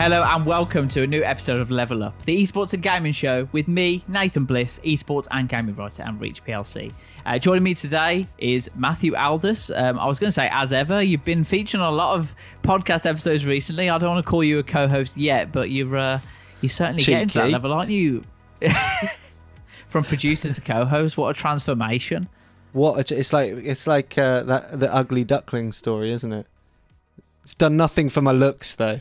Hello and welcome to a new episode of Level Up, the esports and gaming show with me, Nathan Bliss, esports and gaming writer and Reach PLC. Uh, joining me today is Matthew Aldous. Um, I was going to say, as ever, you've been featured on a lot of podcast episodes recently. I don't want to call you a co-host yet, but you're uh, you're certainly Cheeky. getting to that level, aren't you? From producer to co-host, what a transformation! What a, it's like it's like uh, that the ugly duckling story, isn't it? It's done nothing for my looks though.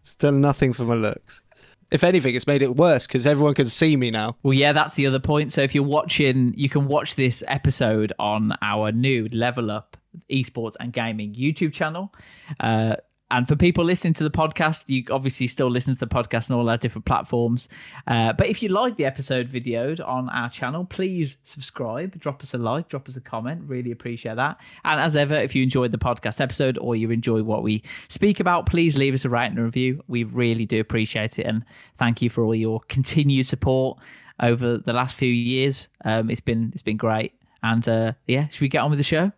It's done nothing for my looks. If anything, it's made it worse because everyone can see me now. Well, yeah, that's the other point. So if you're watching, you can watch this episode on our new Level Up Esports and Gaming YouTube channel. Uh, and for people listening to the podcast, you obviously still listen to the podcast on all our different platforms. Uh, but if you like the episode videoed on our channel, please subscribe, drop us a like, drop us a comment. Really appreciate that. And as ever, if you enjoyed the podcast episode or you enjoy what we speak about, please leave us a rating and review. We really do appreciate it. And thank you for all your continued support over the last few years. Um, it's been it's been great. And uh, yeah, should we get on with the show?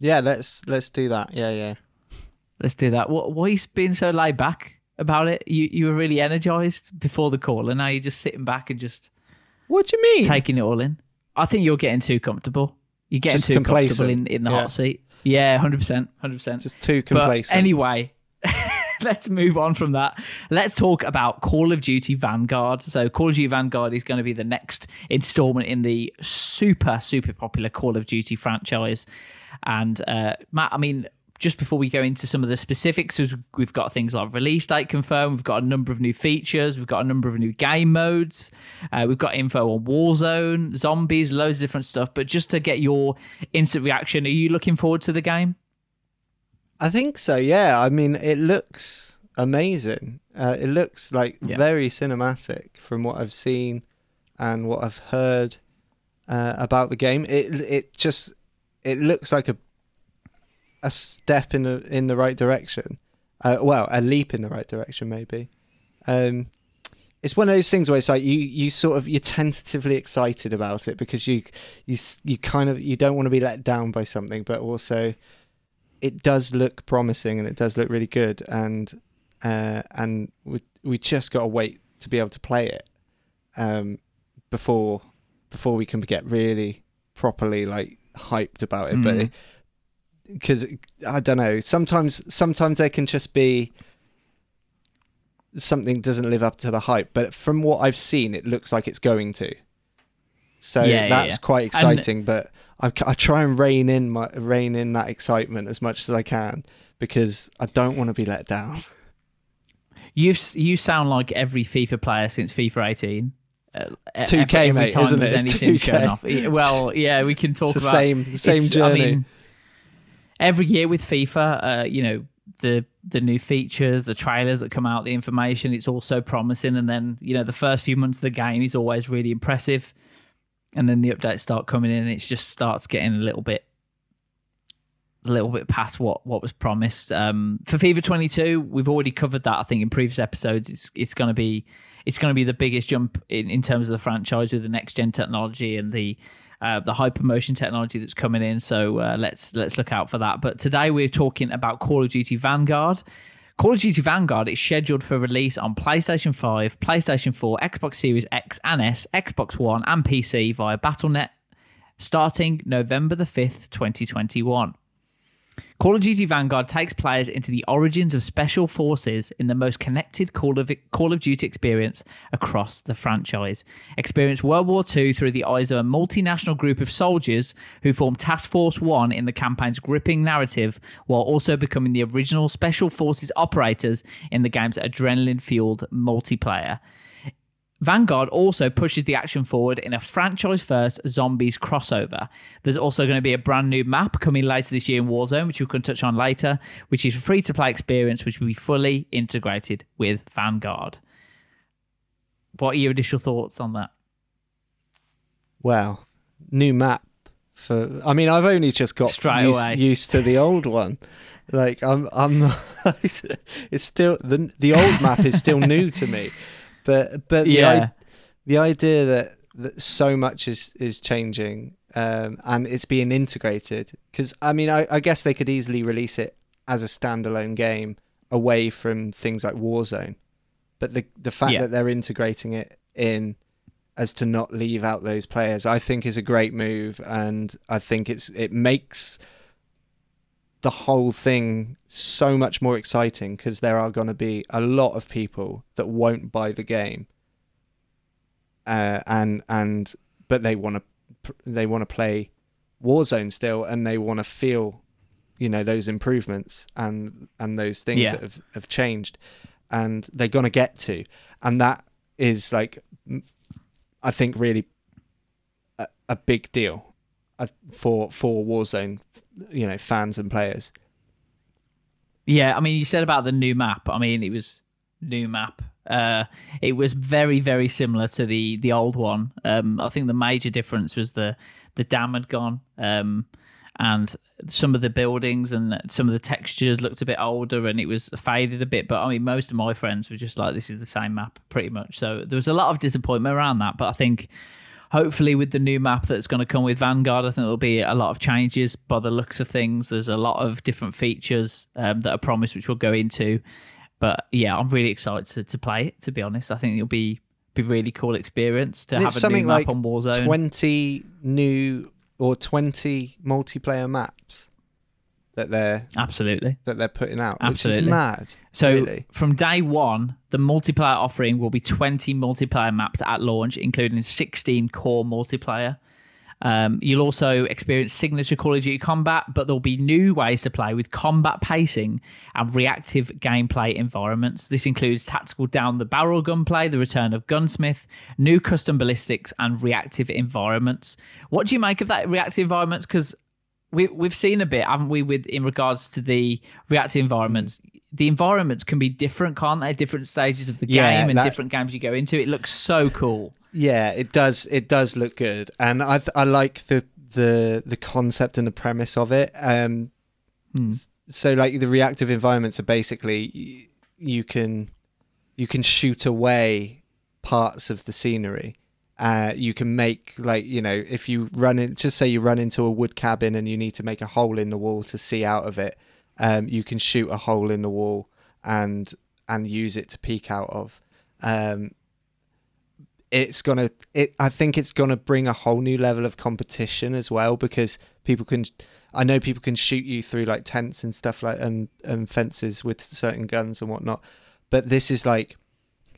Yeah, let's let's do that. Yeah, yeah. Let's do that. What why you being so laid back about it? You you were really energized before the call, and now you're just sitting back and just What do you mean? taking it all in. I think you're getting too comfortable. You're getting Just too complacent. comfortable in, in the Yeah. hot seat. Yeah, hundred percent, hundred percent. Just too But complacent. anyway, let's move on from that. Let's talk about Call of Duty Vanguard. So, Call of Duty Vanguard is going to be the next installment in the super, super popular Call of Duty franchise. And uh, Matt, I mean, just before we go into some of the specifics, we've- got things like release date confirmed. We've got a number of new features. We've got a number of new game modes. Uh, we've got info on Warzone, zombies, loads of different stuff. But just to get your instant reaction, are you looking forward to the game? I think so. Yeah. I mean, it looks amazing. Uh, it looks like Yeah. very cinematic from what I've seen and what I've heard uh, about the game. It it just it looks like a a step in the in the right direction. Uh, well, a leap in the right direction, maybe. Um, it's one of those things where it's like you you sort of you're tentatively excited about it because you you you kind of you don't want to be let down by something, but also it does look promising and it does look really good and uh, and we we just got to wait to be able to play it um, before before we can get really properly like hyped about it. But Mm. Because I don't know, sometimes sometimes there can just be something doesn't live up to the hype. But from what I've seen, it looks like it's going to. So Yeah, yeah, that's yeah. quite And- exciting. but I, I try and rein in my rein in that excitement as much as I can because I don't want to be let down. You you sound like every FIFA player since FIFA 18. Uh, 2K, every mate, isn't it? It's 2K. shown off. Well, yeah, we can talk about same- the same journey. I mean, every year with FIFA, uh, you know the the new features, the trailers that come out, the information, it's all so promising. And then you know the first few months of the game is always really impressive, and then the updates start coming in, and it just starts getting a little bit a little bit past what what was promised. Um, for FIFA 22, we've already covered that. I think in previous episodes, it's it's going to be it's going to be the biggest jump in, in terms of the franchise with the next gen technology and the uh, the hypermotion technology that's coming in. So uh, let's let's look out for that. But today we're talking about Call of Duty Vanguard. Call of Duty Vanguard is scheduled for release on PlayStation 5, PlayStation 4, Xbox Series X and S, Xbox One, and PC via Battle.net starting November the 5th, 2021. Call of Duty Vanguard takes players into the origins of special forces in the most connected Call of, Call of Duty experience across the franchise. Experience World War II through the eyes of a multinational group of soldiers who form Task Force One in the campaign's gripping narrative, while also becoming the original Special Forces operators in the game's adrenaline fueled multiplayer. Vanguard also pushes the action forward in a franchise first zombies crossover. There's also going to be a brand new map coming later this year in Warzone, which we can touch on later, which is a free to play experience, which will be fully integrated with Vanguard. What are your initial thoughts on that? Well, new map for. I mean, I've only just got Straight used, away. used to the old one. Like I'm, I'm not. it's still the the old map is still new to me, but but the Yeah. i- the idea that that so much is is changing um, and it's being integrated because I mean I, I guess they could easily release it as a standalone game away from things like Warzone, but the the fact Yeah. that they're integrating it in as to not leave out those players, I think is a great move, and I think it's it makes the whole thing so much more exciting because there are going to be a lot of people that won't buy the game, uh, and and but they want to they want to play Warzone still, and they want to feel, you know, those improvements and and those things Yeah. that have have changed, and they're going to get to, and that is like, I think really a, a big deal uh, for for Warzone, you know, fans and players. Yeah, I mean, you said about the new map. I mean, it was new map. Uh, it was very, very similar to the the old one. Um, I think the major difference was the the dam had gone, um, and some of the buildings and some of the textures looked a bit older, and it was faded a bit. But I mean, most of my friends were just like, "This is the same map, pretty much." So there was a lot of disappointment around that. But I think hopefully with the new map that's going to come with Vanguard, I think there'll be a lot of changes by the looks of things. There's a lot of different features um, that are promised, which we'll go into. But yeah, I'm really excited to, to play it. To be honest, I think it'll be be really cool experience to And have a something new map like on Warzone. twenty new or twenty multiplayer maps that they're Absolutely. that they're putting out, Absolutely. which is mad. So really. from day one, the multiplayer offering will be 20 multiplayer maps at launch, including 16 core multiplayer. Um, you'll also experience signature Call of Duty combat, but there'll be new ways to play with combat pacing and reactive gameplay environments. This includes tactical down the barrel gunplay, the return of gunsmith, new custom ballistics, and reactive environments. What do you make of that reactive environments? Because we we've seen a bit, haven't we, with in regards to the reactive environments. The environments can be different, can't they? Different stages of the Yeah, game and that- different games you go into. It looks so cool. Yeah, it does. It does look good, and I th- I like the the the concept and the premise of it. Um, s- so like the reactive environments are basically you can you can shoot away parts of the scenery. Uh, you can make like you know if you run in just say you run into a wood cabin and you need to make a hole in the wall to see out of it. Um, you can shoot a hole in the wall and and use it to peek out of. Um, it's gonna it i think it's gonna bring a whole new level of competition as well because people can i know people can shoot you through like tents and stuff like and and fences with certain guns and whatnot but this is like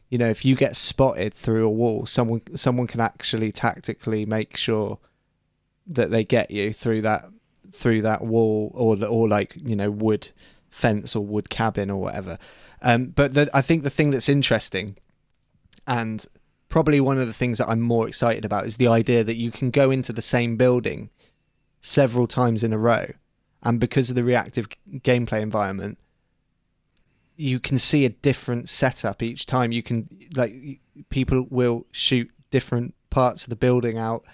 you know if you get spotted through a wall someone someone can actually tactically make sure that they get you through that through that wall or or like you know wood fence or wood cabin or whatever. Um but the, i think the thing that's interesting and probably one of the things that I'm more excited about is the idea that you can go into the same building several times in a row, and because of the reactive gameplay environment, you can see a different setup each time. You can like people will shoot different parts of the building out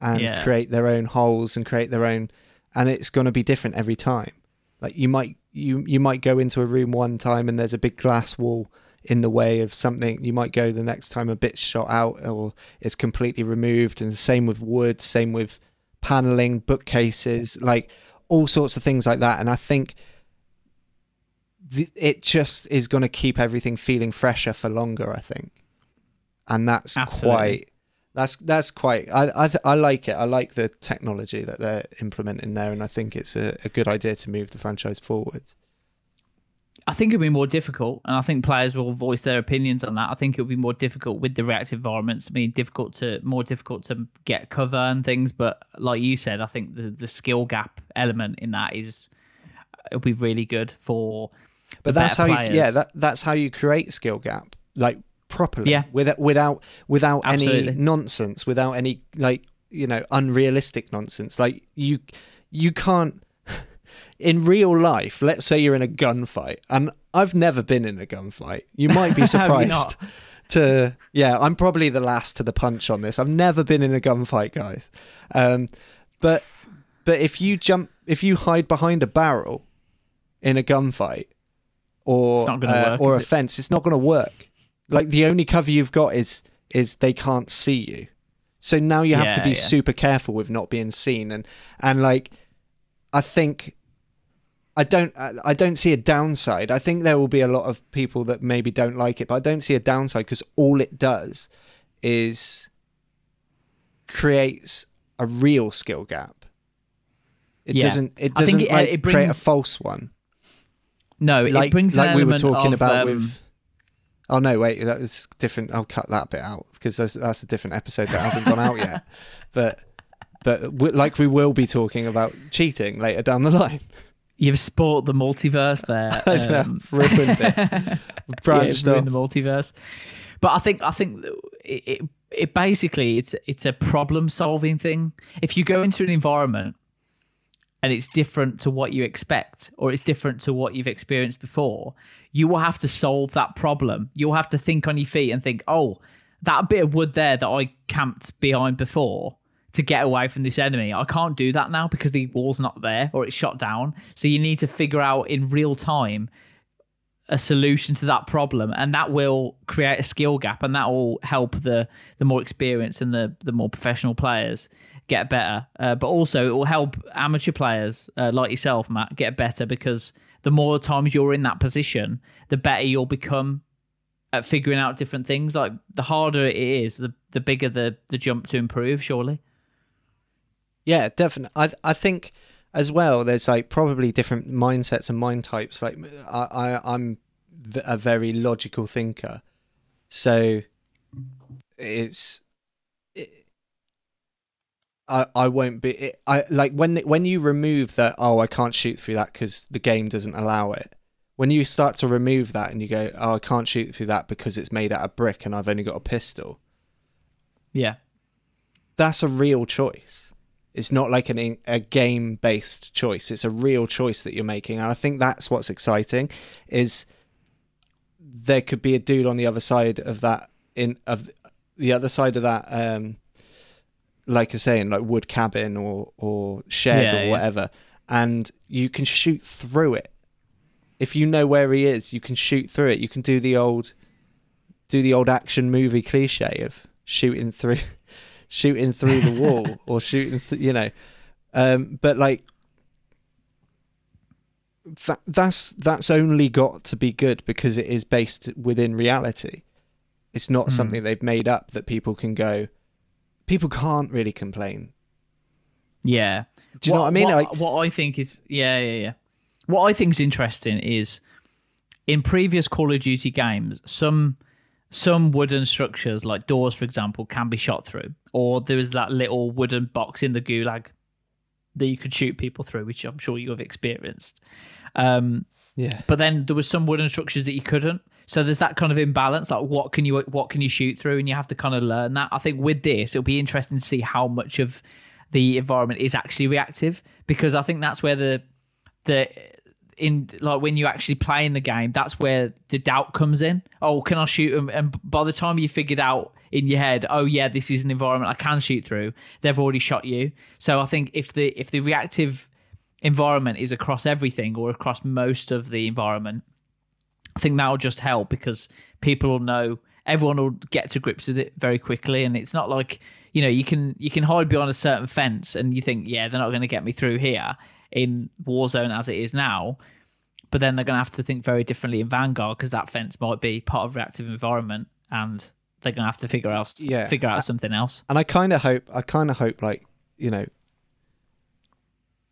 and Yeah. create their own holes and create their own, and it's going to be different every time. Like you might you you might go into a room one time and there's a big glass wall in the way of something you might go the next time a bit's shot out or it's completely removed and the same with wood same with paneling bookcases like all sorts of things like that and i think th- it just is going to keep everything feeling fresher for longer i think and that's Absolutely. quite that's that's quite I I, th- I like it i like the technology that they're implementing there and i think it's a, a good idea to move the franchise forward I think it'll be more difficult, and I think players will voice their opinions on that. I think it'll be more difficult with the reactive environments. I mean, difficult to more difficult to get cover and things. But like you said, I think the the skill gap element in that is it'll be really good for. But that's how you, yeah that that's how you create skill gap like properly. Yeah. Without without without Absolutely. any nonsense, without any like you know unrealistic nonsense. Like you you can't in real life. Let's say you're in a gunfight, and I've never been in a gunfight. You might be surprised. to yeah, I'm probably the last to the punch on this. I've never been in a gunfight, guys. Um, but but if you jump, if you hide behind a barrel in a gunfight, or It's not gonna uh, work, or a fence, it's not going to work. Like the only cover you've got is is they can't see you. So now you have to be yeah. super careful with not being seen, and and like I think I don't I don't see a downside. I think there will be a lot of people that maybe don't like it, but I don't see a downside because all it does is creates a real skill gap. It Yeah. doesn't it doesn't it- like it create a false one. No, it Like brings an like we were talking of, about um, with Oh no, wait, that's different. I'll cut that bit out because that's, that's a different episode that hasn't gone out yet. But but w- like we will be talking about cheating later down the line. You've spoiled the multiverse there. Um, ruined it. Branched yeah, the multiverse. But I think I think it, it it basically it's it's a problem solving thing. If you go into an environment and it's different to what you expect or it's different to what you've experienced before, you will have to solve that problem. You'll have to think on your feet and think, "Oh, that bit of wood there that I camped behind before to get away from this enemy. I can't do that now because the wall's not there or it's shot down. So you need to figure out in real time a solution to that problem and that will create a skill gap and that will help the the more experienced and the the more professional players get better uh, but also it will help amateur players uh, like yourself Matt get better because the more times you're in that position the better you'll become at figuring out different things like the harder it is the the bigger the the jump to improve surely Yeah, definitely. I I think as well. There's like probably different mindsets and mind types. Like I, I I'm a very logical thinker, so it's. It, I, I won't be it, I like when when you remove that oh I can't shoot through that because the game doesn't allow it when you start to remove that and you go oh I can't shoot through that because it's made out of brick and I've only got a pistol yeah that's a real choice. It's not like an a game based choice. It's a real choice that you're making, and I think that's what's exciting. Is there could be a dude on the other side of that in of the other side of that, um, like I say, in like wood cabin or or shed Yeah, or yeah. whatever, and you can shoot through it. If you know where he is, you can shoot through it. You can do the old, do the old action movie cliche of shooting through shooting through the wall or shooting th- you know um but like that that's that's only got to be good because it is based within reality it's not something they've made up that people can go people can't really complain Yeah. Do you know what I mean? What, Like- what I think is, yeah, yeah, yeah. What I think is interesting is in previous Call of Duty games, some some wooden structures, like doors, for example, can be shot through, or there is that little wooden box in the gulag that you could shoot people through, which I'm sure you have experienced. Um, yeah but then there was some wooden structures that you couldn't. So there's that kind of imbalance. Like what can you what can you shoot through, and you have to kind of learn that. I think with this, it'll be interesting to see how much of the environment is actually reactive, because I think that's where the the in like when you actually play in the game, that's where the doubt comes in. Oh, can I shoot them? And by the time you figured out in your head, oh yeah, this is an environment I can shoot through, they've already shot you. So I think if the if the reactive environment is across everything or across most of the environment, I think that'll just help because people will know everyone will get to grips with it very quickly. And it's not like you know you can you can hide behind a certain fence and you think yeah they're not going to get me through here in warzone as it is now. But then they're going to have to think very differently in vanguard because that fence might be part of reactive environment and they're going to have to figure out Yeah. figure out something else. and I kind of hope I kind of hope like you know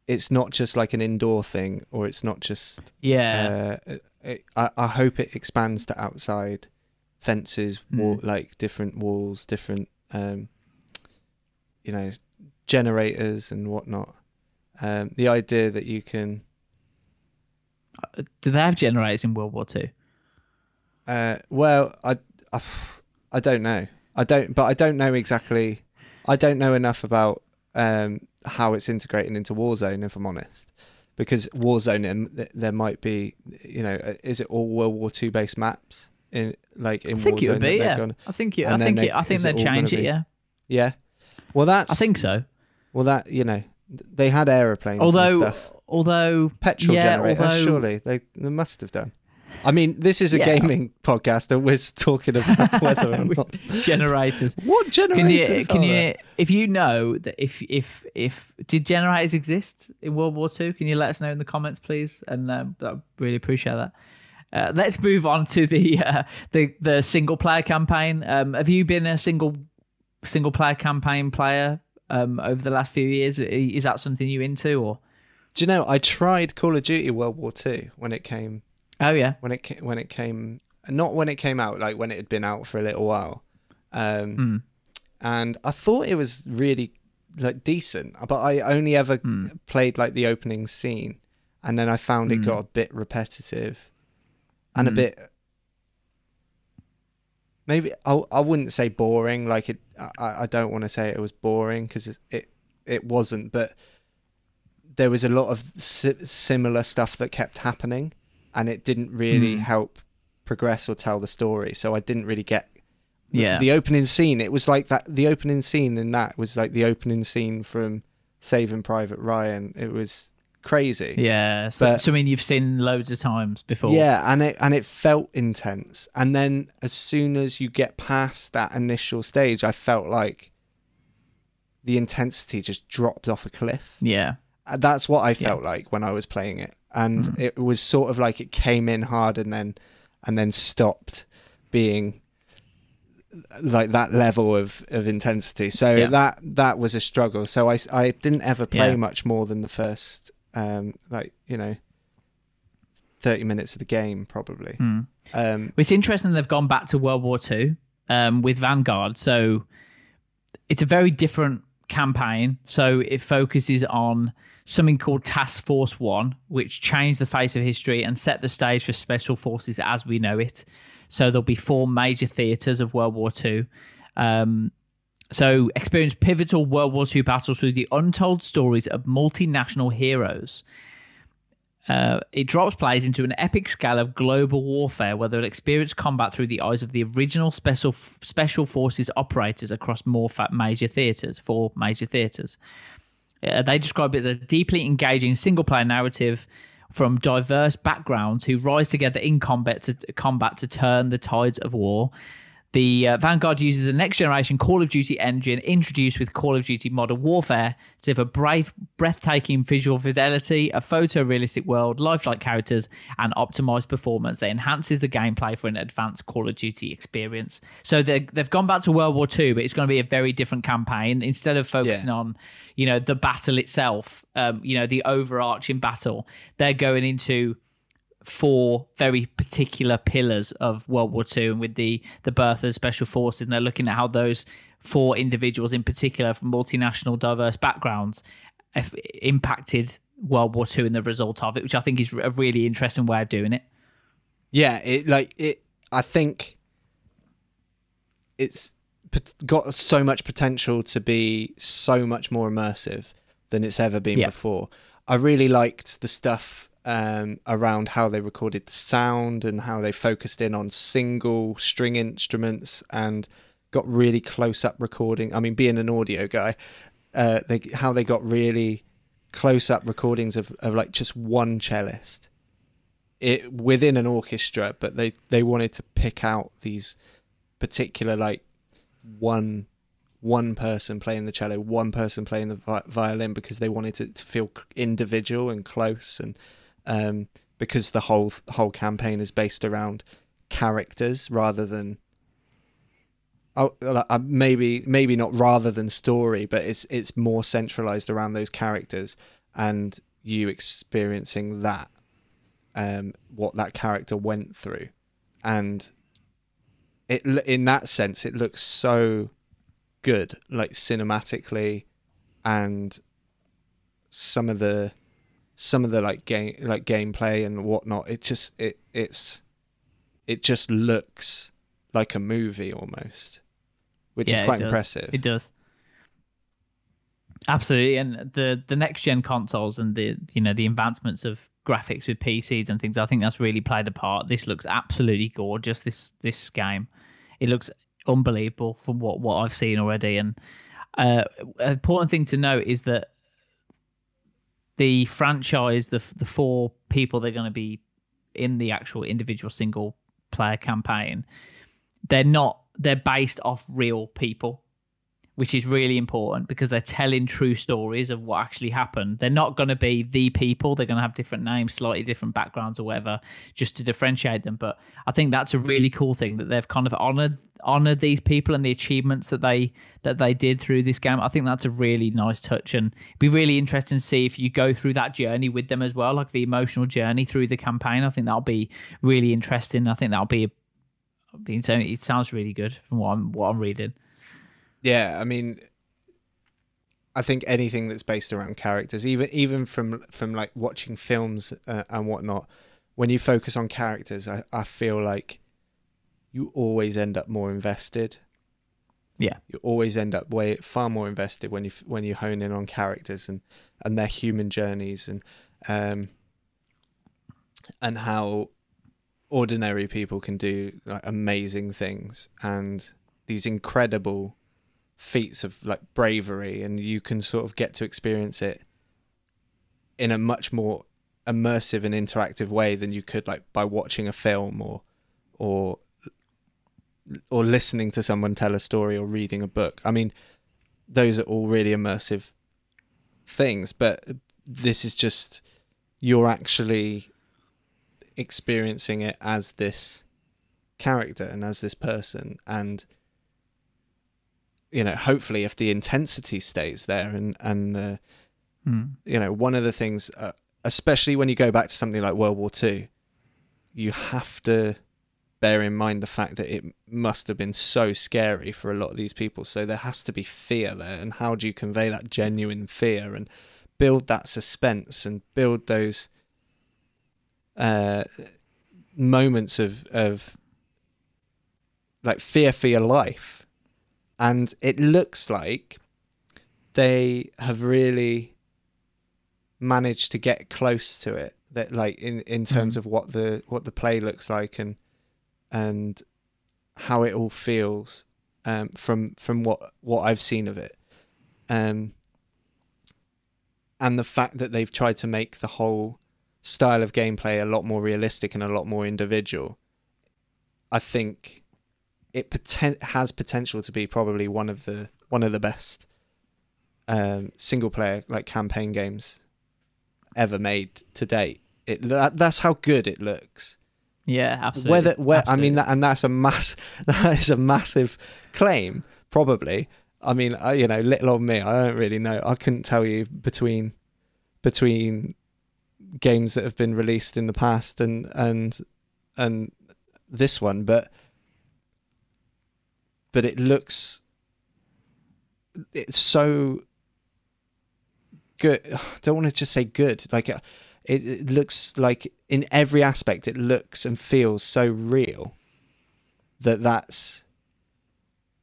it's not just like an indoor thing or it's not just yeah uh, it, I, I hope it expands to outside fences, wall, Hmm. like different walls, different, um, you know, generators and whatnot. Um, the idea that you can, do they have generators in world war two uh, well, I I, I don't know. I don't, but I don't know exactly. I don't know enough about um, how it's integrating into Warzone, if I'm honest. Because Warzone, um, there might be, you know, uh, is it all World War Two based maps in like in I think Warzone? it would be. Yeah, gonna- I think it, I think they- it, I think they'd change it. be- Yeah, yeah. Well, that's. I think so. Well, that you know, they had aeroplanes and Although, stuff. although Petrol yeah, generators, although- surely they they must have done. I mean, this is a Yeah. gaming podcast, and we're talking about whether or not generators. what generators Can you can you there? if you know that if if if did generators exist in World War Two? Can you let us know in the comments, please? And um, I'd really appreciate that. Uh, let's move on to the uh, the the single player campaign. Um, have you been a single single player campaign player um, over the last few years? Is that something you into or? Do you know? I tried Call of Duty World War Two when it came Oh yeah, when it when it came not when it came out, like when it had been out for a little while. Um, Mm. and I thought it was really like decent, but I only ever Mm. played like the opening scene, and then I found it Mm. got a bit repetitive and a Mm. bit. Maybe I I wouldn't say boring. Like it, I I don't want to say it was boring because it, it it wasn't, but there was a lot of si- similar stuff that kept happening, and it didn't really Mm. help progress or tell the story. So I didn't really get the- Yeah. the opening scene. It was like that. The opening scene in that was like the opening scene from Saving Private Ryan. It was crazy. yeah. So, But- so I mean, you've seen loads of times before. Yeah, and it and it felt intense. And then as soon as you get past that initial stage, I felt like the intensity just dropped off a cliff. yeah, Uh, That's what I felt like when I was playing it, and Mm. it was sort of like it came in hard and then and then stopped being like that level of, of intensity. So Yeah. that that was a struggle. So I I didn't ever play Yeah. much more than the first um like you know thirty minutes of the game probably. Mm. Um It's interesting they've gone back to World War Two um, with Vanguard. So it's a very different campaign. So it focuses on something called Task Force One, which changed the face of history and set the stage for special forces as we know it. So there'll be four major theatres of World War Two. Um, so experience pivotal World War II battles through the untold stories of multinational heroes. Uh, it drops players into an epic scale of global warfare where they'll experience combat through the eyes of the original special special forces operators across more major theaters, four major theaters. Uh, they describe it as a deeply engaging single player narrative from diverse backgrounds who rise together in combat to combat to turn the tides of war. The uh, Vanguard uses the next generation Call of Duty engine introduced with Call of Duty Modern Warfare to deliver brave, breathtaking visual fidelity, a photorealistic world, lifelike characters, and optimized performance that enhances the gameplay for an advanced Call of Duty experience. So they- they've gone back to World War II, but it's going to be a very different campaign. Instead of focusing Yeah. on, you know, the battle itself, um, you know, the overarching battle, they're going into four very particular pillars of World War II, and with the the birth of special forces, and they're looking at how those four individuals, in particular from multinational, diverse backgrounds, have impacted World War II and the result of it, which I think is a really interesting way of doing it. yeah, it like it I think it's got so much potential to be so much more immersive than it's ever been Yeah. before. I really liked the stuff um, around how they recorded the sound and how they focused in on single string instruments and got really close up recording. I mean, being an audio guy, uh, they how they got really close up recordings of, of like just one cellist it within an orchestra, but they they wanted to pick out these particular like one one person playing the cello, one person playing the vi- violin because they wanted it to feel individual and close, and um, because the whole whole campaign is based around characters rather than oh, uh, maybe maybe not rather than story, but it's it's more centralized around those characters and you experiencing that um, what that character went through, and it in that sense it looks so good, like cinematically, and some of the some of the like game like gameplay and whatnot. It just it it's it just looks like a movie almost, which Yeah, is quite does. impressive. It does. Absolutely, and the the next gen consoles and the you know the advancements of graphics with PCs and things, I think that's really played a part. This looks absolutely gorgeous. This this game, it looks unbelievable from what what I've seen already. And uh, an important thing to note is that the franchise, the the four people they're going to be in the actual individual single player campaign, they're not they're based off real people which is really important because they're telling true stories of what actually happened. They're not going to be the people. They're going to have different names, slightly different backgrounds or whatever, just to differentiate them. But I think that's a really cool thing that they've kind of honored honored these people and the achievements that they that they did through this game. I think that's a really nice touch and it'd be really interesting to see if you go through that journey with them as well, like the emotional journey through the campaign. I think that'll be really interesting. I think that'll be. It sounds really good from what I'm what I'm reading. Yeah, I mean, I think anything that's based around characters, even even from from like watching films uh, and whatnot, when you focus on characters, I, I feel like you always end up more invested. Yeah, you always end up way far more invested when you when you hone in on characters and and their human journeys and um and how ordinary people can do like amazing things and these incredible feats of like bravery and you can sort of get to experience it in a much more immersive and interactive way than you could like by watching a film or or or listening to someone tell a story or reading a book. I mean, those are all really immersive things, but this is just you're actually experiencing it as this character and as this person and you know hopefully if the intensity stays there and and uh, mm. you know one of the things uh, especially when you go back to something like World War II you have to bear in mind the fact that it must have been so scary for a lot of these people. So there has to be fear there. And how do you convey that genuine fear and build that suspense and build those uh, moments of of like fear for your life and it looks like they have really managed to get close to it that like in in terms mm. of what the what the play looks like and and how it all feels um, from from what what I've seen of it um and the fact that they've tried to make the whole style of gameplay a lot more realistic and a lot more individual I think it poten- has potential to be probably one of the one of the best um, single player like campaign games ever made to date. It that, that's how good it looks. Yeah, absolutely. Whether where absolutely. I mean that, and that's a mass that is a massive claim. Probably. I mean, I, you know, little old me, I don't really know. I couldn't tell you between between games that have been released in the past and and and this one, but but it looks it's so good. I don't want to just say good. Like uh, it, it looks like in every aspect it looks and feels so real that that's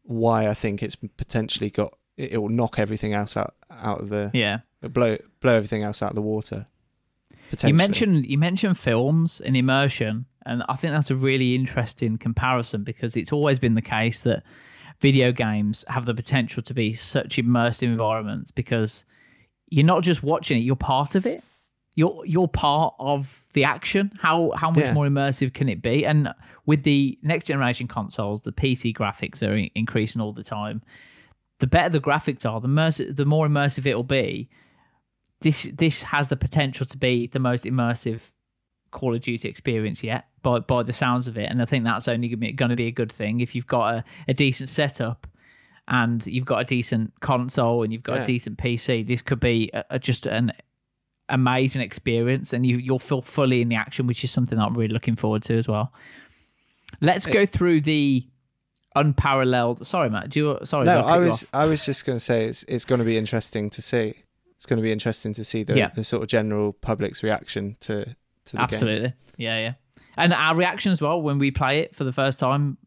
why I think it's potentially got it will knock everything else out out of the yeah uh, blow blow everything else out of the water. You mentioned you mentioned films and immersion, and I think that's a really interesting comparison because it's always been the case that video games have the potential to be such immersive environments because you're not just watching it, you're part of it. You're you're part of the action. How how much Yeah. more immersive can it be? And with the next generation consoles, the PC graphics are increasing all the time. The better the graphics are, the immersive, the more immersive it'll be. This this has the potential to be the most immersive Call of Duty experience yet, by by the sounds of it. And I think that's only going to be a good thing if you've got a, a decent setup and you've got a decent console and you've got Yeah. a decent PC. This could be a, a- just an amazing experience, and you you'll feel fully in the action, which is something that I'm really looking forward to as well. Let's go through the unparalleled. Sorry, Matt. Do you? Sorry, no, I was? I was just going to say it's it's going to be interesting to see. It's going to be interesting to see the Yeah. the sort of general public's reaction to to the game. Absolutely. Yeah, yeah. And our reaction as well when we play it for the first time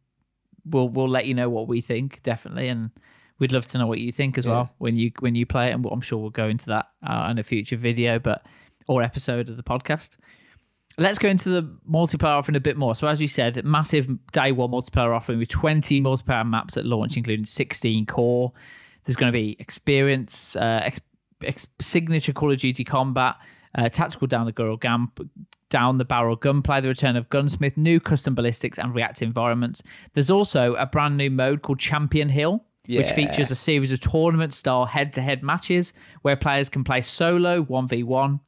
we'll we'll let you know what we think definitely, and we'd love to know what you think as Yeah. well when you when you play it. And I'm sure we'll go into that uh, in a future video, but or episode of the podcast. Let's go into the multiplayer offering a bit more. So, as we said, massive day one multiplayer offering with 20 multiplayer maps at launch, including 16 core. There's going to be experience, uh, ex- ex- signature Call of Duty combat, uh, tactical down the girl gam- down the barrel gunplay, the return of gunsmith, new custom ballistics, and reactive environments. There's also a brand new mode called Champion Hill, which features a series of tournament-style head-to-head matches where players can play solo 1v1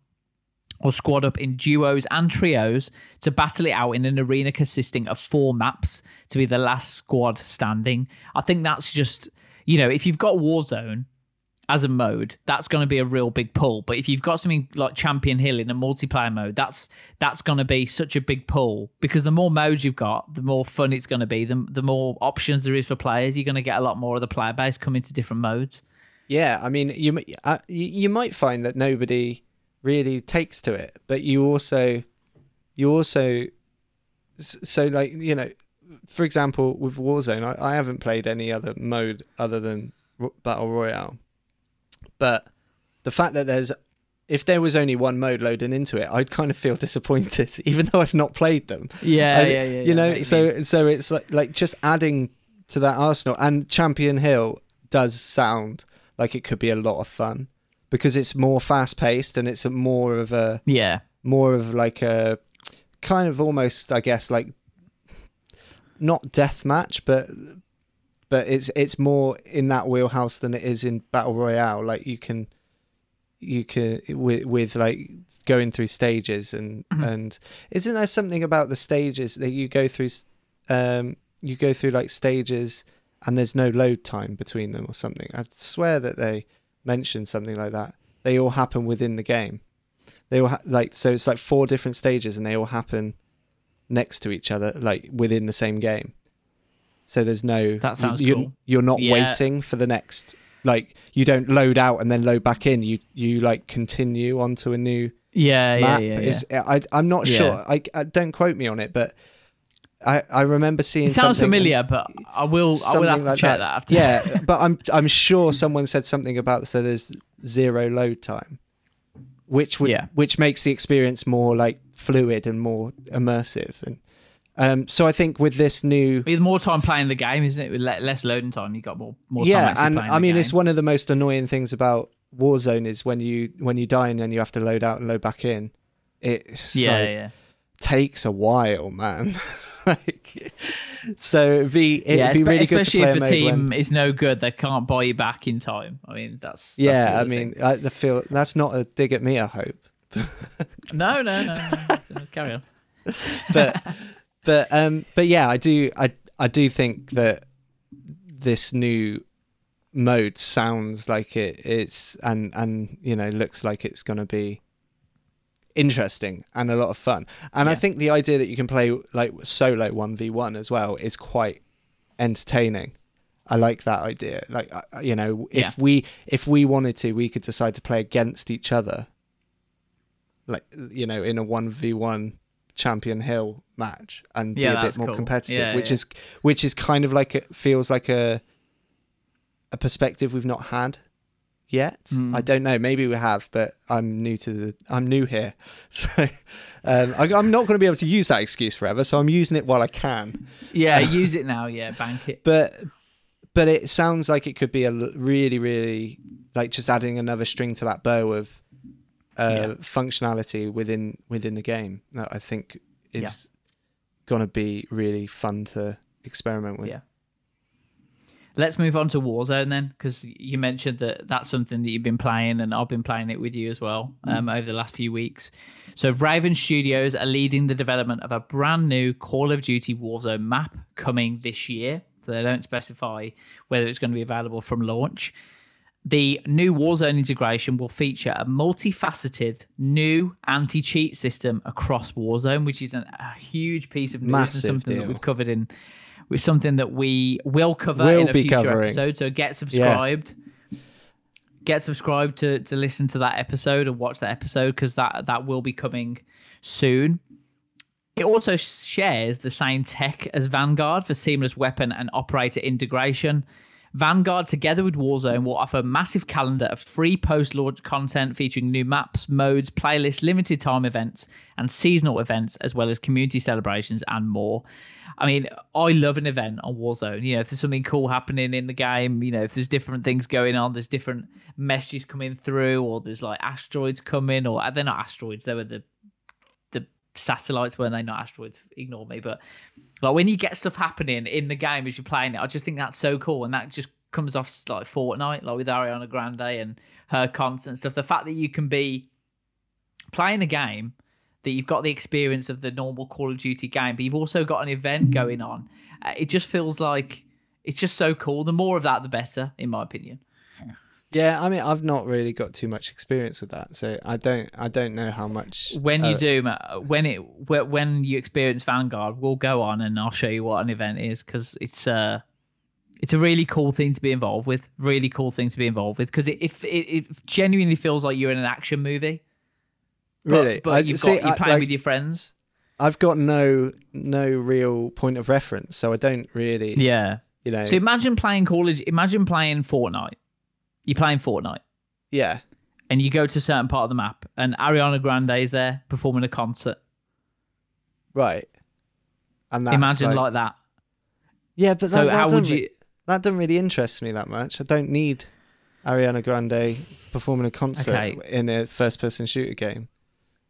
or squad up in duos and trios to battle it out in an arena consisting of four maps to be the last squad standing. I think that's just, you know, if you've got Warzone as a mode, that's going to be a real big pull. But if you've got something like Champion Hill in a multiplayer mode, that's that's going to be such a big pull because the more modes you've got, the more fun it's going to be. The, the more options there is for players, you're going to get a lot more of the player base coming to different modes. Yeah, I mean, you uh, you might find that nobody really takes to it, but you also you also so like you know, for example, with Warzone, I, I haven't played any other mode other than Battle Royale, but the fact that there's if there was only one mode loading into it, I'd kind of feel disappointed, even though I've not played them. Yeah, I- yeah, yeah. You know, so mean. so it's like like just adding to that arsenal and Champion Hill does sound like it could be a lot of fun because it's more fast paced and it's a more of a yeah, more of like a kind of almost I guess like not death match but but it's it's more in that wheelhouse than it is in battle royale. Like you can you can with with like going through stages and and isn't there something about the stages that you go through um you go through like stages and there's no load time between them or something? I swear that they mentioned something like that. They all happen within the game. They all ha- like so it's like four different stages and they all happen next to each other like within the same game so there's no That sounds you, cool. you're not Yeah. waiting for the next like you don't load out and then load back in you you like continue onto a new yeah, map yeah, yeah. yeah. I I'm not Yeah. sure I, I don't quote me on it but I I remember seeing It sounds familiar, but I will. I will have to like check that. after. yeah but I'm I'm sure someone said something about so there's zero load time which would Yeah. which makes the experience more like fluid and more immersive and um so I think with this new With more time playing the game, isn't it? With less loading time, you got more more yeah and i mean it's one of the most annoying things about warzone is when you when you die and then you have to load out and load back in it's yeah, like, yeah, takes a while man like so it'd be it'd yeah. be really good to especially play if a a team when, is no good, they can't buy you back in time. I mean, that's, that's the yeah i mean thing. I, the feel that's not a dig at me i hope no, no, no, no. no, Carry on. but but um but yeah i do i i do think that this new mode sounds like it it's and and you know looks like it's going to be interesting and a lot of fun. And i think the idea that you can play like solo 1v1 as well is quite entertaining. I like that idea. Like you know if Yeah. we if we wanted to we could decide to play against each other. Like you know in a 1v1 champion hill match and Yeah, be a bit more cool. competitive Yeah, which yeah. is which is kind of like it feels like a a perspective we've not had yet Mm. i don't know maybe we have but i'm new to the i'm new here so um, I, i'm not going to be able to use that excuse forever so i'm using it while i can Yeah, use it now. Yeah, bank it. but but it sounds like it could be a really really like just adding another string to that bow of uh, Yeah. functionality within within the game that I think is gonna be really fun to experiment with. Yeah. Let's move on to Warzone then, because you mentioned that that's something that you've been playing, and I've been playing it with you as well um, over the last few weeks. So, Raven Studios are leading the development of a brand new Call of Duty Warzone map coming this year. So, they don't specify whether it's going to be available from launch. The new Warzone integration will feature a multifaceted new anti cheat system across Warzone, which is an, a huge piece of news Massive and something that we've covered in with something that we will cover Will in a future covering. episode. So get subscribed. Get subscribed to to listen to that episode and watch that episode because that that will be coming soon. It also shares the same tech as Vanguard for seamless weapon and operator integration. Vanguard, together with Warzone, will offer a massive calendar of free post launch content featuring new maps, modes, playlists, limited time events, and seasonal events, as well as community celebrations and more. I mean, I love an event on Warzone. You know, if there's something cool happening in the game, you know, if there's different things going on, there's different messages coming through, or there's like asteroids coming, or uh, they're not asteroids, they were the the satellites, weren't they? Not asteroids, ignore me. But like when you get stuff happening in the game as you're playing it, I just think that's so cool, and that just comes off like Fortnite, like with Ariana Grande and her concert stuff. The fact that you can be playing a game that you've got the experience of the normal Call of Duty game, but you've also got an event going on. Uh, it just feels like it's just so cool. The more of that, the better, in my opinion. Yeah, I mean, I've not really got too much experience with that, so I don't, I don't know how much. When you uh, do, Matt, when it wh- when you experience Vanguard, we'll go on and I'll show you what an event is because it's a, it's a really cool thing to be involved with. Really cool thing to be involved with because it, it it genuinely feels like you're in an action movie. But, really, but I- you've see, got you're playing like, with your friends. I've got no, no real point of reference, so I don't really, Yeah. you know, So imagine playing Call of Imagine playing Fortnite. You're playing Fortnite. yeah, and you go to a certain part of the map, and Ariana Grande is there performing a concert. right. And that's Imagine like, like, that. yeah, but that, So that how would doesn't you? that doesn't really interest me that much. I don't need Ariana Grande performing a concert Okay. in a first-person shooter game.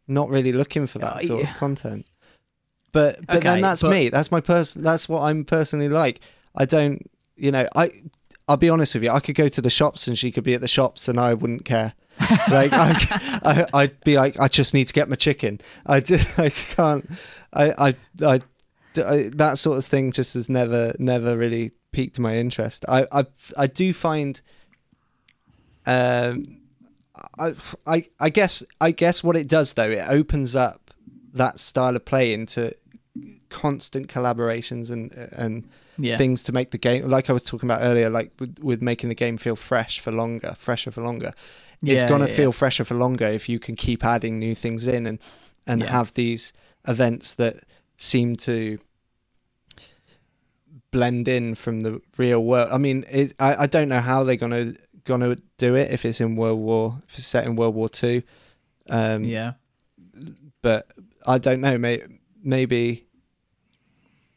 Not really looking for that sort of content. But but Okay, then that's but- me. That's my person. That's what I'm personally like. I don't. You know. I. I'll be honest with you. I could go to the shops and she could be at the shops and I wouldn't care. like I, I'd be like, I just need to get my chicken. I do, I can't. I, I, I, I, that sort of thing just has never, never really piqued my interest. I, I, I do find. Um, I, I, I guess, I guess what it does though, it opens up that style of play into constant collaborations and and Yeah. things to make the game like I was talking about earlier like with, with making the game feel fresh for longer fresher for longer it's going to yeah, feel yeah. fresher for longer if you can keep adding new things in and and Yeah. have these events that seem to blend in from the real world I mean it, I, I don't know how they're going to going to do it if it's in World War if it's set in World War 2 um yeah. but I don't know. May, maybe,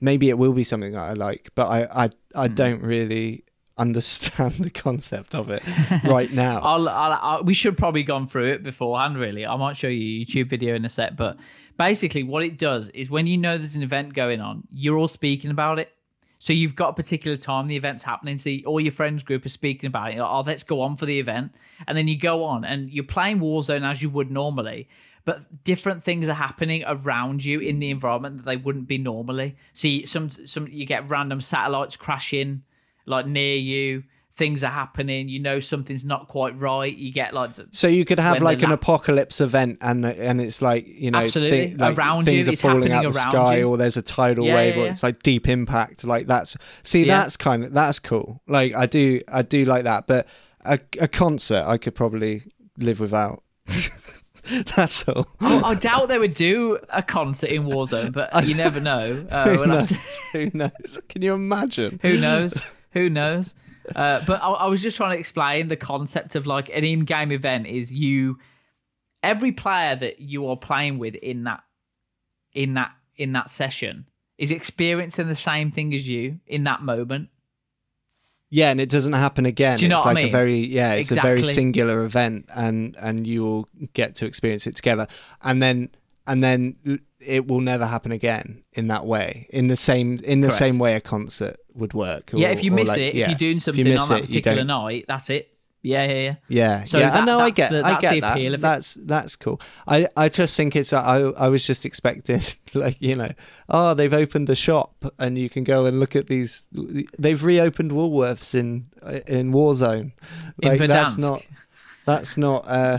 maybe it will be something that I like, but I, I, I Hmm. don't really understand the concept of it right now. I'll, I'll, I'll, we should probably gone through it beforehand. Really, I might show you a YouTube video in a sec. But basically, what it does is when you know there's an event going on, you're all speaking about it. So you've got a particular time the event's happening. So all your friends group are speaking about it. Oh, let's go on for the event, and then you go on and you're playing Warzone as you would normally. But different things are happening around you in the environment that they wouldn't be normally. So some some you get random satellites crashing like near you. Things are happening. You know something's not quite right. You get like the, so you could have like an apocalypse event, and and it's like you know, Absolutely. like Around you, things are falling out happening the sky, you. or there's a tidal Yeah, wave, yeah, or it's like deep impact. Like that's see, Yeah. that's kind of that's cool. Like I do, I do like that. But a, a concert, I could probably live without. that's all. I, I doubt they would do a concert in Warzone, but you never know. Uh, Who we'll knows? to- Who knows? Can you imagine? who knows? Who knows? Uh, but I, I was just trying to explain the concept of like an in-game event is you, every player that you are playing with in that, in that in that session is experiencing the same thing as you in that moment. Yeah, and it doesn't happen again. Do you know it's what I like a very yeah, it's a very singular event, and and you will get to experience it together, and then and then it will never happen again in that way, in the same in the Correct. same way a concert would work. yeah, if you miss like- it, yeah, if you're doing you something miss on that it, particular night, that's it. Yeah, yeah, yeah. Yeah, So yeah. that- I know. I get. the- I get the that. of. That's that's cool. I I just think it's. I I was just expecting like you know, oh they've opened a shop and you can go and look at these. They've reopened Woolworths in in Warzone. In Like that's not. That's not. uh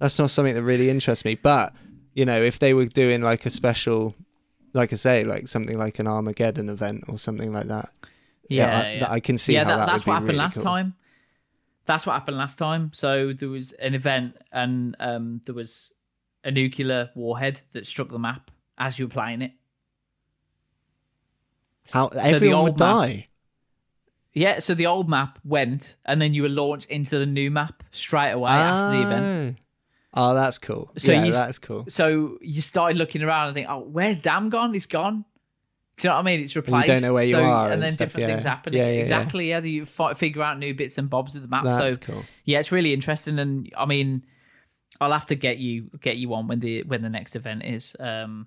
That's not something that really interests me. But you know, if they were doing like a special, like I say, like something like an Armageddon event or something like that. Yeah, I, yeah. I can see yeah, how that, that, that's what happened really last cool. time. That's what happened last time. So there was an event, and um, there was a nuclear warhead that struck the map, as you were playing it. How everyone would map- die. Yeah, so the old map went, and then you were launched into the new map straight away after the event. Oh, that's cool. So yeah, you- that's cool. So you started looking around and think, oh, where's Dam gone? He's gone. Do you know what I mean? It's you replaced. don't know where you so, are and, and then stuff, different yeah. things happen. Yeah, yeah, exactly. Yeah, you fi- figure out new bits and bobs of the map. That's so cool. yeah, it's really interesting. And I mean, I'll have to get you get you on when the when the next event is, um,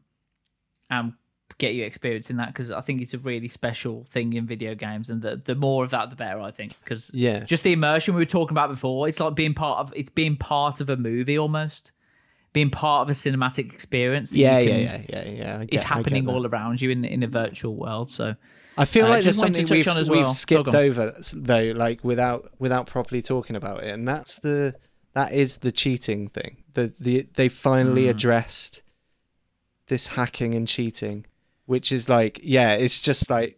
and get you experiencing that because I think it's a really special thing in video games, and the the more of that, the better. I think because Yeah. just the immersion we were talking about before. It's like being part of it's being part of a movie almost, being part of a cinematic experience. Yeah, can- yeah, yeah, yeah, yeah. Get- It's happening all around you in in a virtual world. So I feel Uh, like there's wanted to something we've on we've well. skipped over though, like without without properly talking about it, and that's the that is the cheating thing. The the they finally Hmm. addressed this hacking and cheating, which is like yeah, it's just like.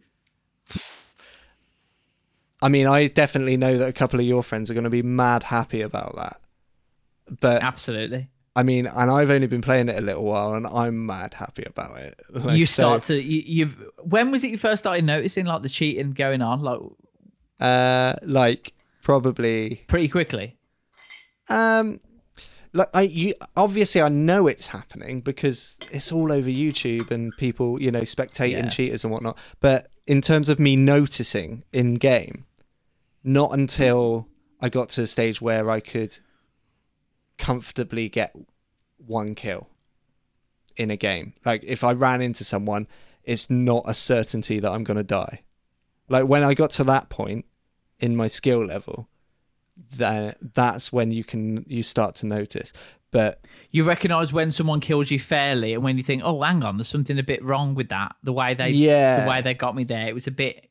I mean, I definitely know that a couple of your friends are going to be mad happy about that. But absolutely. I mean, and I've only been playing it a little while, and I'm mad happy about it. Like, you so- start to you, you've when was it you first started noticing like the cheating going on like uh, like probably pretty quickly Um, like I, you obviously I know it's happening because it's all over YouTube and people, you know, spectating Yeah. cheaters and whatnot. But in terms of me noticing in game, not until I got to a stage where I could comfortably get one kill in a game. Like if I ran into someone, it's not a certainty that I'm gonna die. Like when I got to that point in my skill level, then that's when you can you start to notice. But you recognize when someone kills you fairly and when you think oh hang on there's something a bit wrong with that the way they Yeah. the way they got me there it was a bit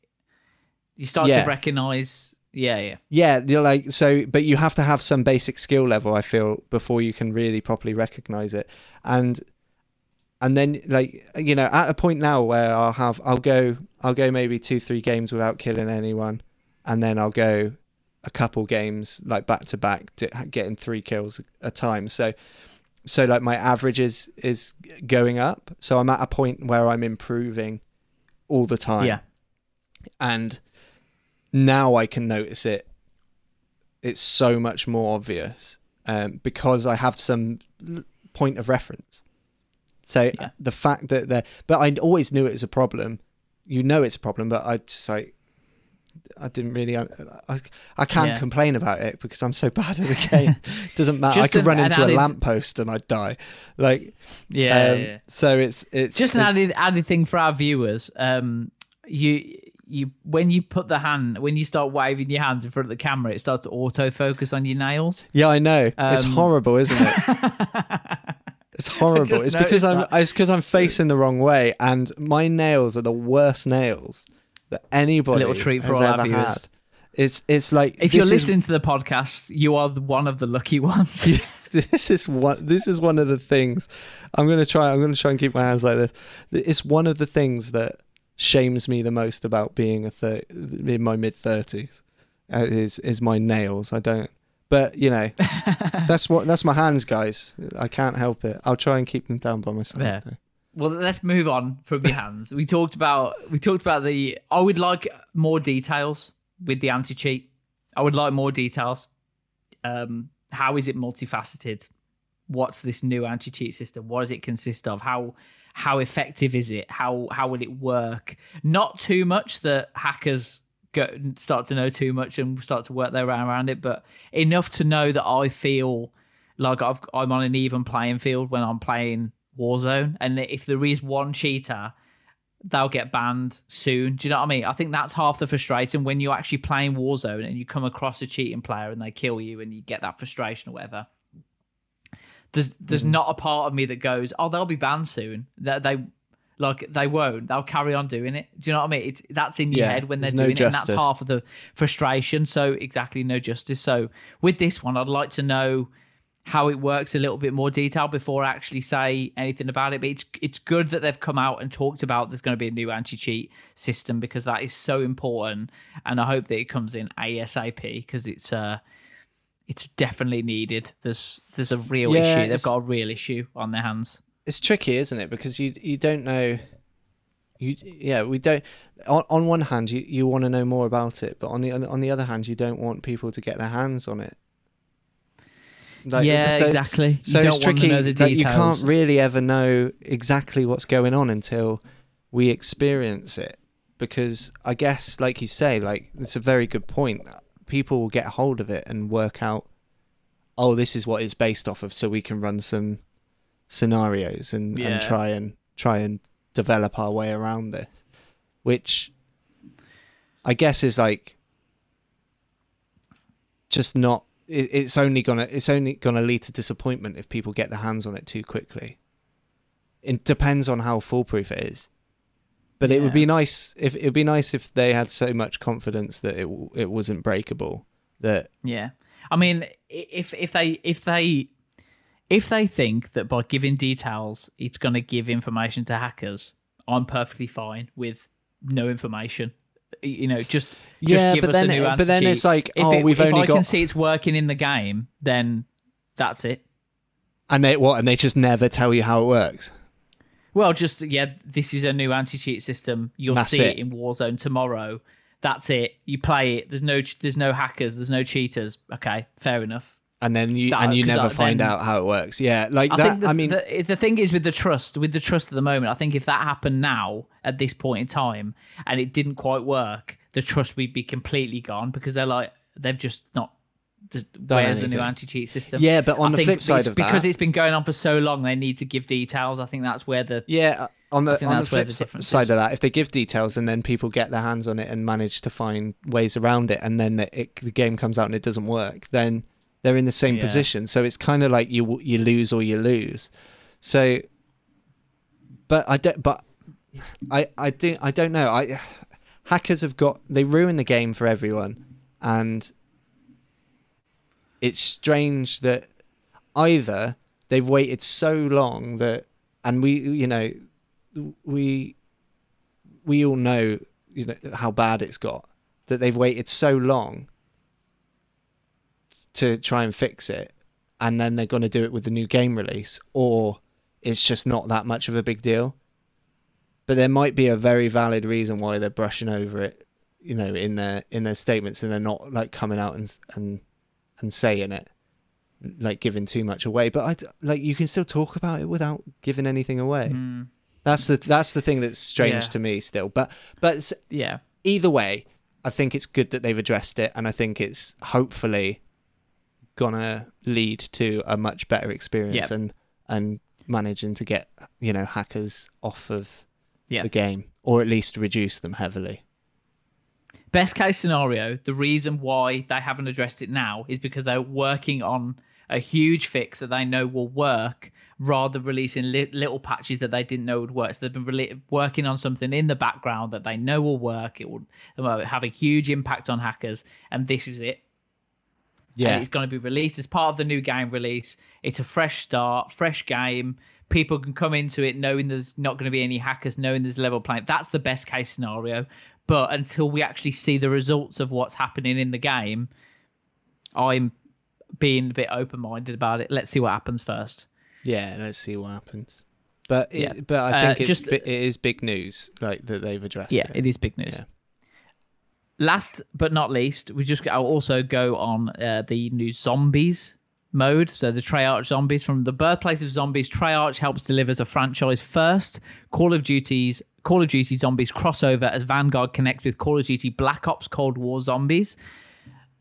you start Yeah. to recognize yeah yeah yeah, you're like so but you have to have some basic skill level I feel before you can really properly recognize it. And and then like you know, at a point now where I'll have I'll go I'll go maybe 2 3 games without killing anyone and then I'll go a couple games like back to back getting 3 kills a time. So so like my average is is going up. So I'm at a point where I'm improving all the time. yeah and now I can notice it. It's so much more obvious um, because I have some point of reference. So uh, Yeah. the fact that there, but I always knew it was a problem. You know it's a problem, but I just like I didn't really. I, I can't Yeah. complain about it because I'm so bad at the game. Doesn't matter. I could run into added- a lamppost and I'd die. Like, yeah, um, yeah. so it's it's just an it's- added added thing for our viewers um you you when you put the hand when you start waving your hands in front of the camera it starts to autofocus on your nails Yeah, I know. it's Um, horrible, isn't it? it's horrible. It's because I'm it's because I'm facing the wrong way, and my nails are the worst nails that anybody A little treat for has all our ever viewers. had. It's it's like if you're is- listening to the podcast you are one of the lucky ones this is one this is one of the things I'm gonna try. I'm gonna try and keep my hands like this. It's one of the things that shames me the most about being a thir- in my mid thirties. Uh, is is my nails. I don't. But you know, that's what that's my hands, guys. I can't help it. I'll try and keep them down by myself. Yeah. though. Well let's move on from your hands. We talked about we talked about the i would like more details with the anti-cheat. I would like more details. Um how is it multifaceted? What's this new anti-cheat system? What does it consist of? How how effective is it? How how will it work? Not too much that hackers go start to know too much and start to work their way around it but enough to know that i feel like I've, i'm on an even playing field when i'm playing warzone and if there is one cheater they'll get banned soon. Do you know what I mean? I think that's half the frustration when you're actually playing Warzone and you come across a cheating player and they kill you and you get that frustration or whatever. There's there's mm. not a part of me that goes, oh, they'll be banned soon. That they like they won't. They'll carry on doing it. Do you know what I mean? It's that's in your Yeah, head when they're there's no doing it, and that's half of the frustration. So exactly, no justice. So with this one, I'd like to know how it works a little bit more detail before I actually say anything about it. But it's it's good that they've come out and talked about there's going to be a new anti cheat system because that is so important, and I hope that it comes in ASAP because it's uh it's definitely needed. There's there's a real Yeah, issue. They've got a real issue on their hands. it's tricky, isn't it? Because you you don't know. You yeah, we don't. On, on one hand, you, you want to know more about it, but on the on the other hand, you don't want people to get their hands on it. Like, yeah, so- exactly. So you it's tricky. to know the like, details. you can't really ever know exactly what's going on until we experience it. Because I guess, like you say, like it's a very good point. People will get hold of it and work out, oh, this is what it's based off of, so we can run some scenarios and, Yeah. and try and try and develop our way around this. Which I guess is like just not it, it's only gonna it's only gonna lead to disappointment if people get their hands on it too quickly. It depends on how foolproof it is, but it would be nice if it would be nice if they had so much confidence that it it wasn't breakable. That Yeah, I mean, if if they if they if they think that by giving details it's going to give information to hackers, I'm perfectly fine with no information. You know, just, just Yeah, give but us a then but then answer it's like, if oh, it- we've if only I can see it's working in the game, then that's it. and they what and they just never tell you how it works. Well, just yeah, this is a new anti-cheat system. You'll That's see it. it. in Warzone tomorrow. That's it. You play it. There's no there's no hackers. There's no cheaters. Okay, fair enough. And then you That- and you never find then- out how it works. Yeah, like I that. the, I mean, the, the thing is with the trust, with the trust at the moment, I think if that happened now at this point in time and it didn't quite work, the trust would be completely gone because they're like they've just not. Just, where's the new anti-cheat system? Yeah, but on I the flip side of because that- it's been going on for so long, they need to give details. I think that's where the Yeah, uh, on the on the flip the side of that, if they give details and then people get their hands on it and manage to find ways around it, and then it, it, the game comes out and it doesn't work, then they're in the same Yeah. position. So it's kind of like you you lose or you lose. So, but I don't. But I I do I don't know. I hackers have got they ruin the game for everyone, and it's strange that either they've waited so long that and we you know we we all know you know how bad it's got that they've waited so long to try and fix it and then they're going to do it with the new game release or it's just not that much of a big deal. But there might be a very valid reason why they're brushing over it you know in their in their statements and they're not like coming out and and and saying it like giving too much away. But i like you can still talk about it without giving anything away. Hmm. That's the that's the thing that's strange Yeah. to me still. But but yeah. either way i think it's good that they've addressed it and i think it's hopefully gonna lead to a much better experience Yep. and and managing to get you know hackers off of Yeah. the game or at least reduce them heavily Best case scenario, the reason why they haven't addressed it now is because they're working on a huge fix that they know will work rather than releasing li- little patches that they didn't know would work. So they've been rela- working on something in the background that they know will work. It will, it will have a huge impact on hackers, and this is it. Yeah And it's going to be released as part of the new game release. It's a fresh start, fresh game. People can come into it knowing there's not going to be any hackers, knowing there's level playing. That's the best case scenario. But until we actually see the results of what's happening in the game, I'm being a bit open minded about it. Let's see what happens first. Yeah, let's see what happens. But it, Yeah. but I Uh, think it's just- it is big news like that they've addressed Yeah, it. it is big news. Yeah. Last but not least, we just I'll also go on uh, the new zombies mode. So the Treyarch zombies from the birthplace of zombies, Treyarch helps delivers a franchise first Call of Duty's Call of Duty Zombies crossover as Vanguard connects with Call of Duty Black Ops Cold War Zombies.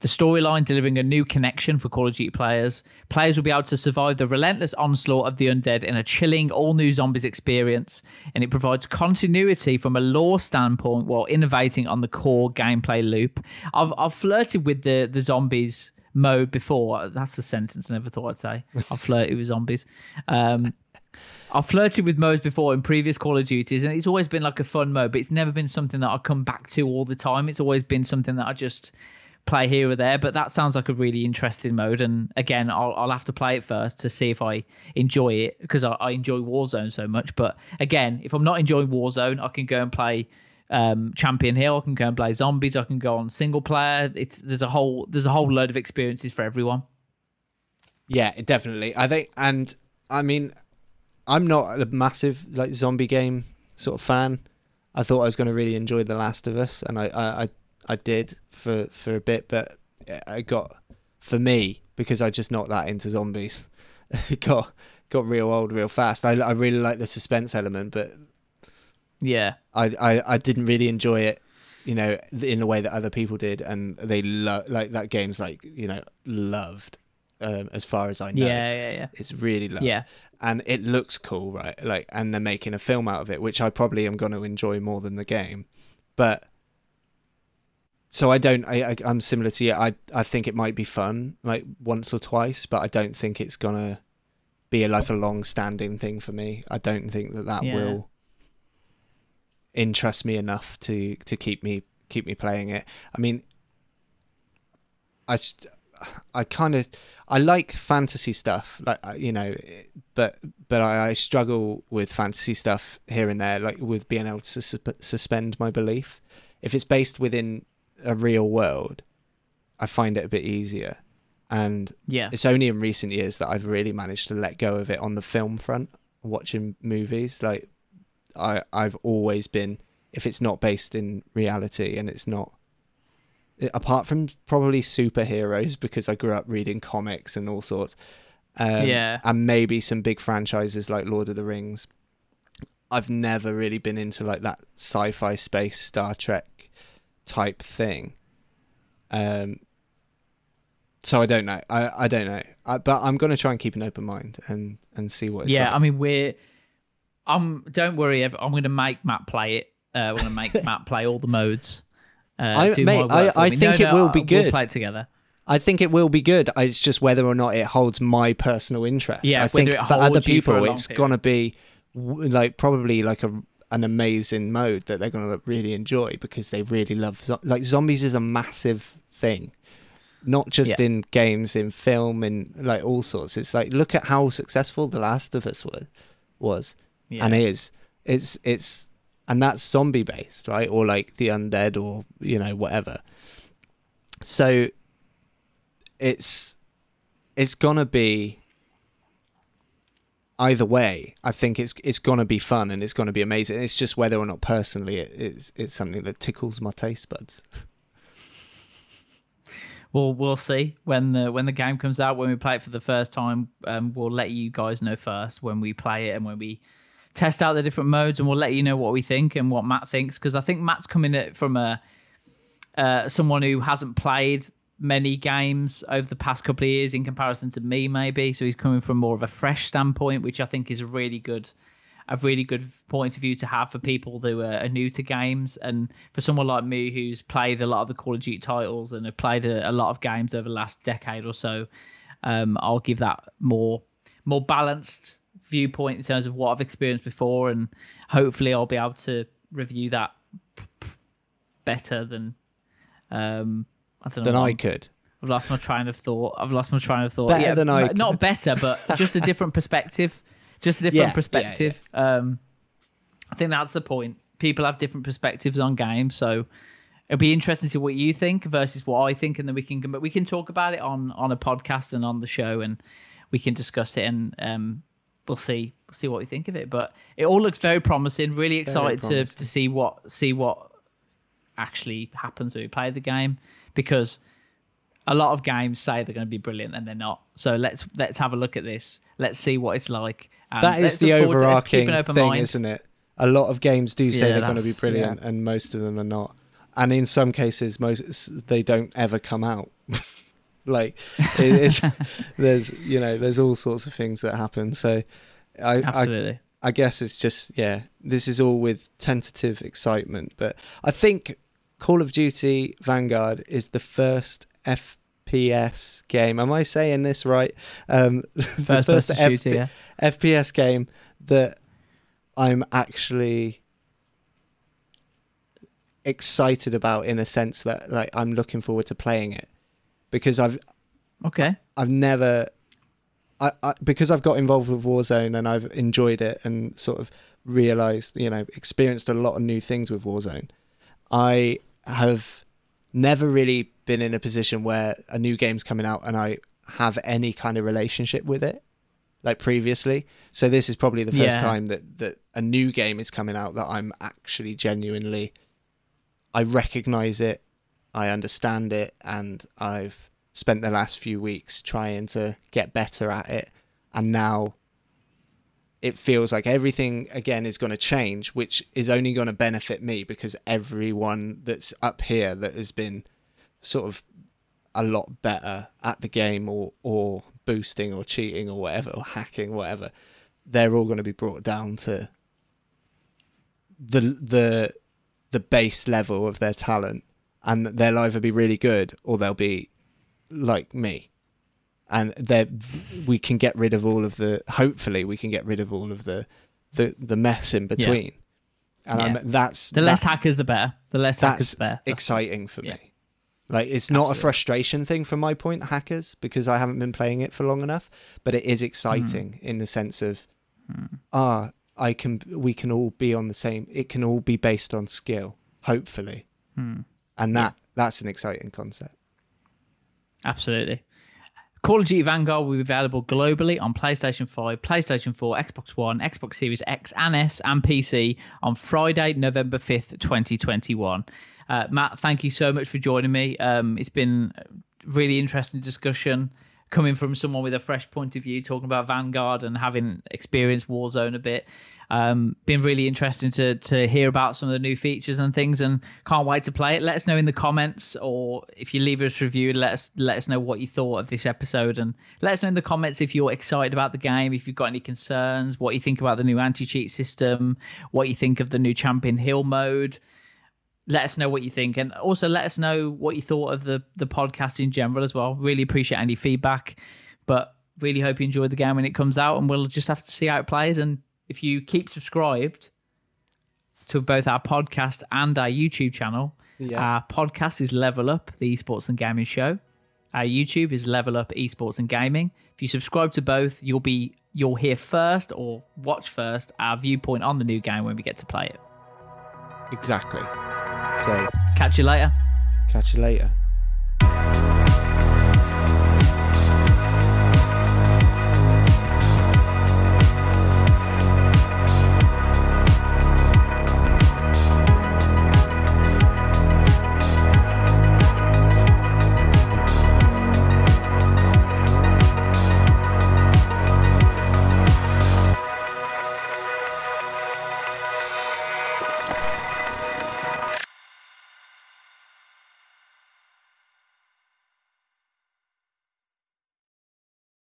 The storyline delivering a new connection for Call of Duty players. Players will be able to survive the relentless onslaught of the undead in a chilling, all new zombies experience, and it provides continuity from a lore standpoint while innovating on the core gameplay loop. I've, I've flirted with the, the zombies mode before. That's the sentence I never thought I'd say. I've flirted with zombies. Um, I've flirted with modes before in previous Call of Duties, and it's always been like a fun mode, but it's never been something that I come back to all the time. It's always been something that I just play here or there. But that sounds like a really interesting mode, and again, I'll, I'll have to play it first to see if I enjoy it because I, I enjoy Warzone so much. But again, if I'm not enjoying Warzone, I can go and play um, Champion Hill. I can go and play Zombies. I can go on single player. It's there's a whole there's a whole load of experiences for everyone. Yeah, definitely. I think, and I mean, I'm not a massive like zombie game sort of fan. I thought I was going to really enjoy The Last of Us, and I, I, I, I did for for a bit, but I got for me because I just not that into zombies. it got got real old real fast. I I really like the suspense element, but Yeah. I, I, I didn't really enjoy it, you know, in the way that other people did, and they lo- like that game's like you know loved, um, as far as I know. Yeah, yeah, yeah. It's really loved. Yeah. and it looks cool, right? Like, and they're making a film out of it, which I probably am going to enjoy more than the game. But so I don't. I, I I'm similar to you. I I think it might be fun, like once or twice, but I don't think it's gonna be a, like a long-standing thing for me. I don't think that that Yeah. will interest me enough to to keep me keep me playing it. I mean, I I kind of I like fantasy stuff, like uh, you know, but but I, I struggle with fantasy stuff here and there, like with being able to sus- suspend my belief. If it's based within a real world, I find it a bit easier, and Yeah. it's only in recent years that I've really managed to let go of it on the film front, watching movies. Like I I've always been if it's not based in reality and it's not apart from probably superheroes because I grew up reading comics and all sorts. Um, Yeah. And maybe some big franchises like Lord of the Rings. I've never really been into like that sci-fi space Star Trek type thing. Um so I don't know. I, I don't know. I, but I'm going to try and keep an open mind and and see what it's yeah, like. I mean we're. I'm. Don't worry. I'm going to make Matt play it. Uh, I'm going to make Matt play all the modes. Uh, I- mate, I- I think No, it no, will be We'll good. play it together. I think it will be good. It's just whether or not it holds my personal interest. Yeah, I think for other people, it's gonna be like probably like a an amazing mode that they're gonna really enjoy because they really love zo- like zombies is a massive thing, not just Yeah. in games, in film, and like all sorts. It's like look at how successful The Last of Us was, was Yeah. and is. It's it's and that's zombie based, right? Or like the undead, or you know whatever. So it's it's gonna be either way. I think it's it's gonna be fun and it's gonna be amazing. It's just whether or not personally it, it's it's something that tickles my taste buds. Well, we'll see when the when the game comes out. When we play it for the first time, um, we'll let you guys know first when we play it and when we test out the different modes, and we'll let you know what we think and what Matt thinks. Because I think Matt's coming at from a uh, someone who hasn't played many games over the past couple of years in comparison to me, maybe. So he's coming from more of a fresh standpoint, which I think is a really good a really good point of view to have for people who are, new to games and for someone like me who's played a lot of the Call of Duty titles and have played a, a lot of games over the last decade or so. Um, I'll give that more more balanced viewpoint in terms of what I've experienced before, and hopefully I'll be able to review that better than um, I don't know. Than I could. I've lost my train of thought. I've lost my train of thought. Better yeah, than I n- Not better, but just a different perspective. Just a different Yeah, yeah, perspective. Um, I think that's the point. People have different perspectives on games, so it'll be interesting to see what you think versus what I think, and then we can but we can talk about it on on a podcast and on the show, and we can discuss it, and um, we'll see we'll see what we think of it. But it all looks very promising. Really excited to to see what see what actually happens when we play the game because a lot of games say they're going to be brilliant and they're not. So let's let's have a look at this. Let's see what it's like. And That is the look forward to- let's overarching keep an open thing, mind. isn't it? A lot of games do say Yeah, they're going to be brilliant, and most of them are not. And in some cases, most they don't ever come out. like it, it's there's you know there's all sorts of things that happen. So I, I I guess it's just yeah, this is all with tentative excitement, but I think Call of Duty Vanguard is the first FPS game. Am I saying this right? Um, the First first F- yeah. FPS game that I'm actually excited about in a sense that like I'm looking forward to playing it because I've Okay. I've never, I, I because I've got involved with Warzone and I've enjoyed it and sort of realized, you know, experienced a lot of new things with Warzone. I have never really been in a position where a new game's coming out and I have any kind of relationship with it. like previously. So this is probably the first Yeah. time that that a new game is coming out that I'm actually genuinely I recognize it, I understand it, and I've spent the last few weeks trying to get better at it, and now it feels like everything again is going to change, which is only going to benefit me because everyone that's up here that has been sort of a lot better at the game or or boosting or cheating or whatever or hacking whatever they're all going to be brought down to the the the base level of their talent and they'll either be really good or they'll be like me and they we can get rid of all of the hopefully we can get rid of all of the the, the mess in between and Yeah. I'm, that's The less that- hackers, the better. The less hackers, the better. That's- exciting for yeah. me. Like it's not Absolutely. a frustration thing from my point, hackers, because I haven't been playing it for long enough. But it is exciting Hmm. in the sense of, ah, I can, we can all be on the same. It can all be based on skill, hopefully, Hmm. and that that's an exciting concept. Absolutely. Call of Duty Vanguard will be available globally on PlayStation 5, PlayStation 4, Xbox One, Xbox Series X and S, and PC on Friday, November 5th, 2021. Uh, Matt, thank you so much for joining me. Um, it's been really interesting discussion coming from someone with a fresh point of view, talking about Vanguard and having experienced Warzone a bit. Um, been really interesting to to hear about some of the new features and things, and can't wait to play it. Let us know in the comments, or if you leave us a review, let us let us know what you thought of this episode, and let us know in the comments if you're excited about the game, if you've got any concerns, what you think about the new anti cheat system, what you think of the new Champion Hill mode let us know what you think. And also let us know what you thought of the the podcast in general as well. Really appreciate any feedback but really hope you enjoyed the game when it comes out and we'll just have to see how it plays. And if you keep subscribed to both our podcast and our youtube channel Yeah. our podcast is level up the esports and gaming show. Our youtube is level up esports and gaming. If you subscribe to both you'll be you'll hear first or watch first our viewpoint on the new game when we get to play it. Exactly. So catch you later catch you later.